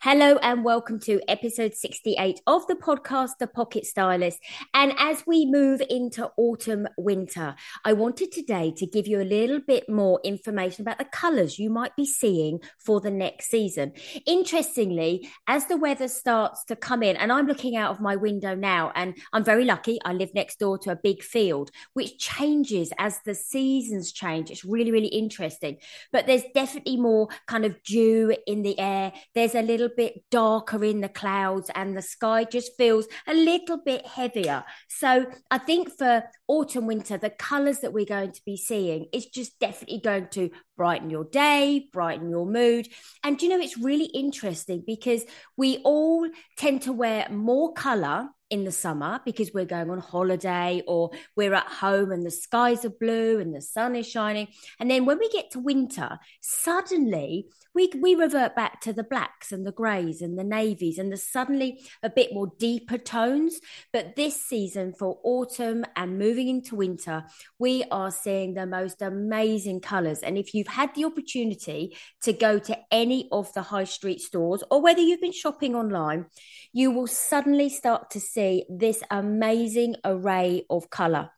Hello and welcome to episode 68 of the podcast, The Pocket Stylist. And as we move into autumn, winter, I wanted today to give you a little bit more information about the colours you might be seeing for the next season. Interestingly, as the weather starts to come in, and I'm looking out of my window now, and I'm very lucky, I live next door to a big field, which changes as the seasons change. It's really, really interesting. But there's definitely more kind of dew in the air. There's a little bit darker in the clouds and the sky just feels a little bit heavier. So I think for autumn, winter, the colours that we're going to be seeing is just definitely going to brighten your day, brighten your mood. And you know, it's really interesting because we all tend to wear more colour in the summer because we're going on holiday or we're at home and the skies are blue and the sun is shining. And then when we get to winter, suddenly we, we revert back to the blacks and the greys and the navies and the suddenly a bit more deeper tones. But this season for autumn and moving into winter, we are seeing the most amazing colours. And if you've had the opportunity to go to any of the high street stores or whether you've been shopping online, you will suddenly start to see this amazing array of colour.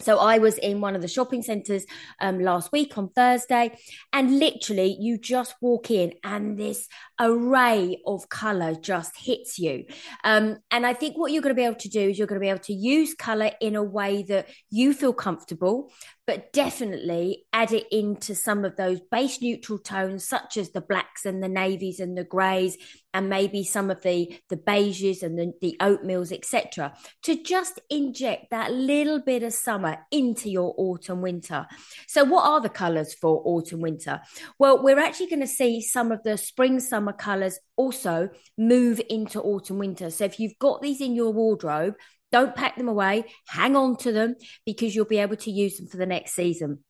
So I was in one of the shopping centres um, last week on Thursday, and literally you just walk in and this array of colour just hits you. Um, and I think what you're going to be able to do is you're going to be able to use colour in a way that you feel comfortable, but definitely add it into some of those base neutral tones, such as the blacks and the navies and the greys, and maybe some of the the beiges and the, the oatmeals, etc., to just inject that little bit of summer into your autumn winter. So, what are the colours for autumn winter? Well, we're actually going to see some of the spring summer colours also move into autumn winter. So, if you've got these in your wardrobe, don't pack them away. Hang on to them because you'll be able to use them for the next season.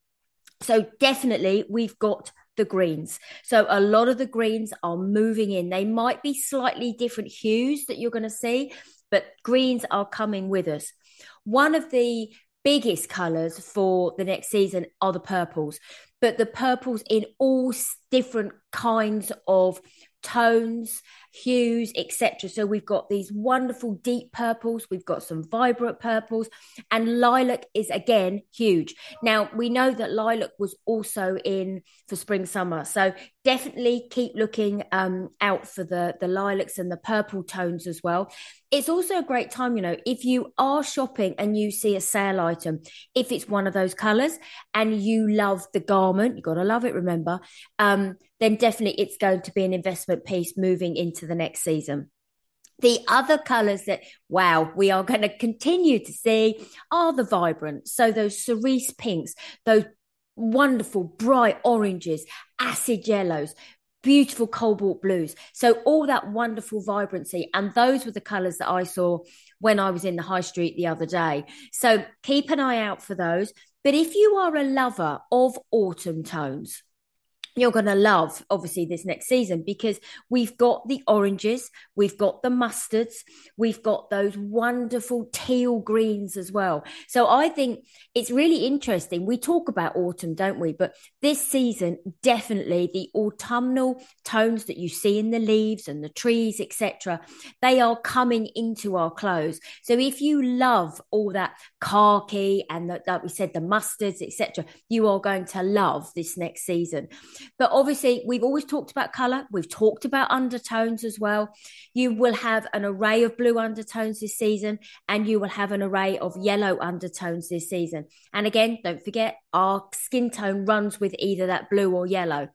So, definitely, we've got the greens. So, a lot of the greens are moving in. They might be slightly different hues that you're going to see, but greens are coming with us. One of the biggest colors for the next season are the purples, but the purples in all different kinds of tones, hues, etc. So we've got these wonderful deep purples, we've got some vibrant purples, and lilac is again huge. Now we know that lilac was also in for spring summer, so definitely keep looking um, out for the the lilacs and the purple tones as well. It's also a great time, you know, if you are shopping and you see a sale item, if it's one of those colors and you love the garment, you got to love it, remember, um, then definitely it's going to be an investment piece moving into the next season. The other colors that, wow, we are going to continue to see are the vibrant. So those cerise pinks, those wonderful bright oranges, acid yellows, beautiful cobalt blues. So all that wonderful vibrancy. And those were the colors that I saw when I was in the high street the other day. So keep an eye out for those. But if you are a lover of autumn tones, you're going to love obviously this next season because we've got the oranges, we've got the mustards, we've got those wonderful teal greens as well. So I think it's really interesting. We talk about autumn, don't we? But this season, definitely the autumnal tones that you see in the leaves and the trees, etc., they are coming into our clothes. So if you love all that khaki and the, like we said, the mustards, etc., you are going to love this next season. But obviously, we've always talked about color. We've talked about undertones as well. You will have an array of blue undertones this season, and you will have an array of yellow undertones this season. And again, don't forget, our skin tone runs with either that blue or yellow.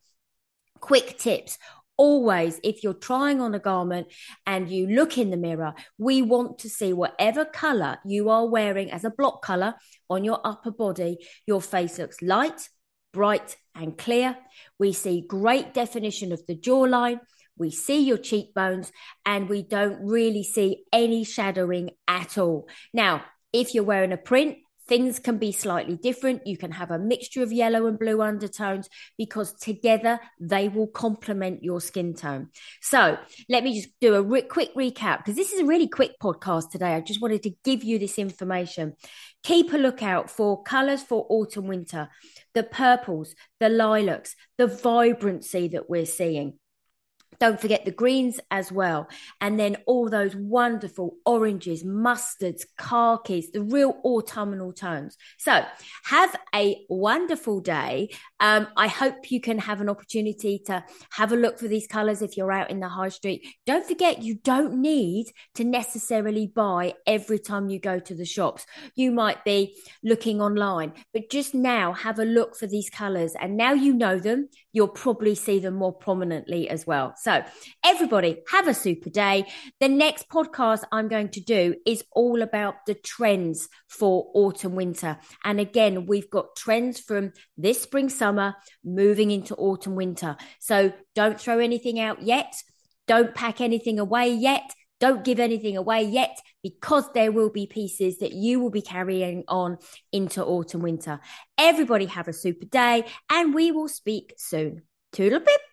Quick tips always, if you're trying on a garment and you look in the mirror, we want to see whatever color you are wearing as a block color on your upper body. Your face looks light, bright, and clear. We see great definition of the jawline. We see your cheekbones and we don't really see any shadowing at all. Now, if you're wearing a print, Things can be slightly different. You can have a mixture of yellow and blue undertones because together they will complement your skin tone. So let me just do a re- quick recap because this is a really quick podcast today. I just wanted to give you this information. Keep a lookout for colors for autumn winter, the purples, the lilacs, the vibrancy that we're seeing. Don't forget the greens as well. And then all those wonderful oranges, mustards, khakis, the real autumnal tones. So have a wonderful day. Um, I hope you can have an opportunity to have a look for these colors if you're out in the high street. Don't forget, you don't need to necessarily buy every time you go to the shops. You might be looking online, but just now have a look for these colors. And now you know them, you'll probably see them more prominently as well. So, everybody, have a super day. The next podcast I'm going to do is all about the trends for autumn, winter. And again, we've got trends from this spring, summer, moving into autumn, winter. So, don't throw anything out yet. Don't pack anything away yet. Don't give anything away yet because there will be pieces that you will be carrying on into autumn, winter. Everybody have a super day and we will speak soon. Toodle pip.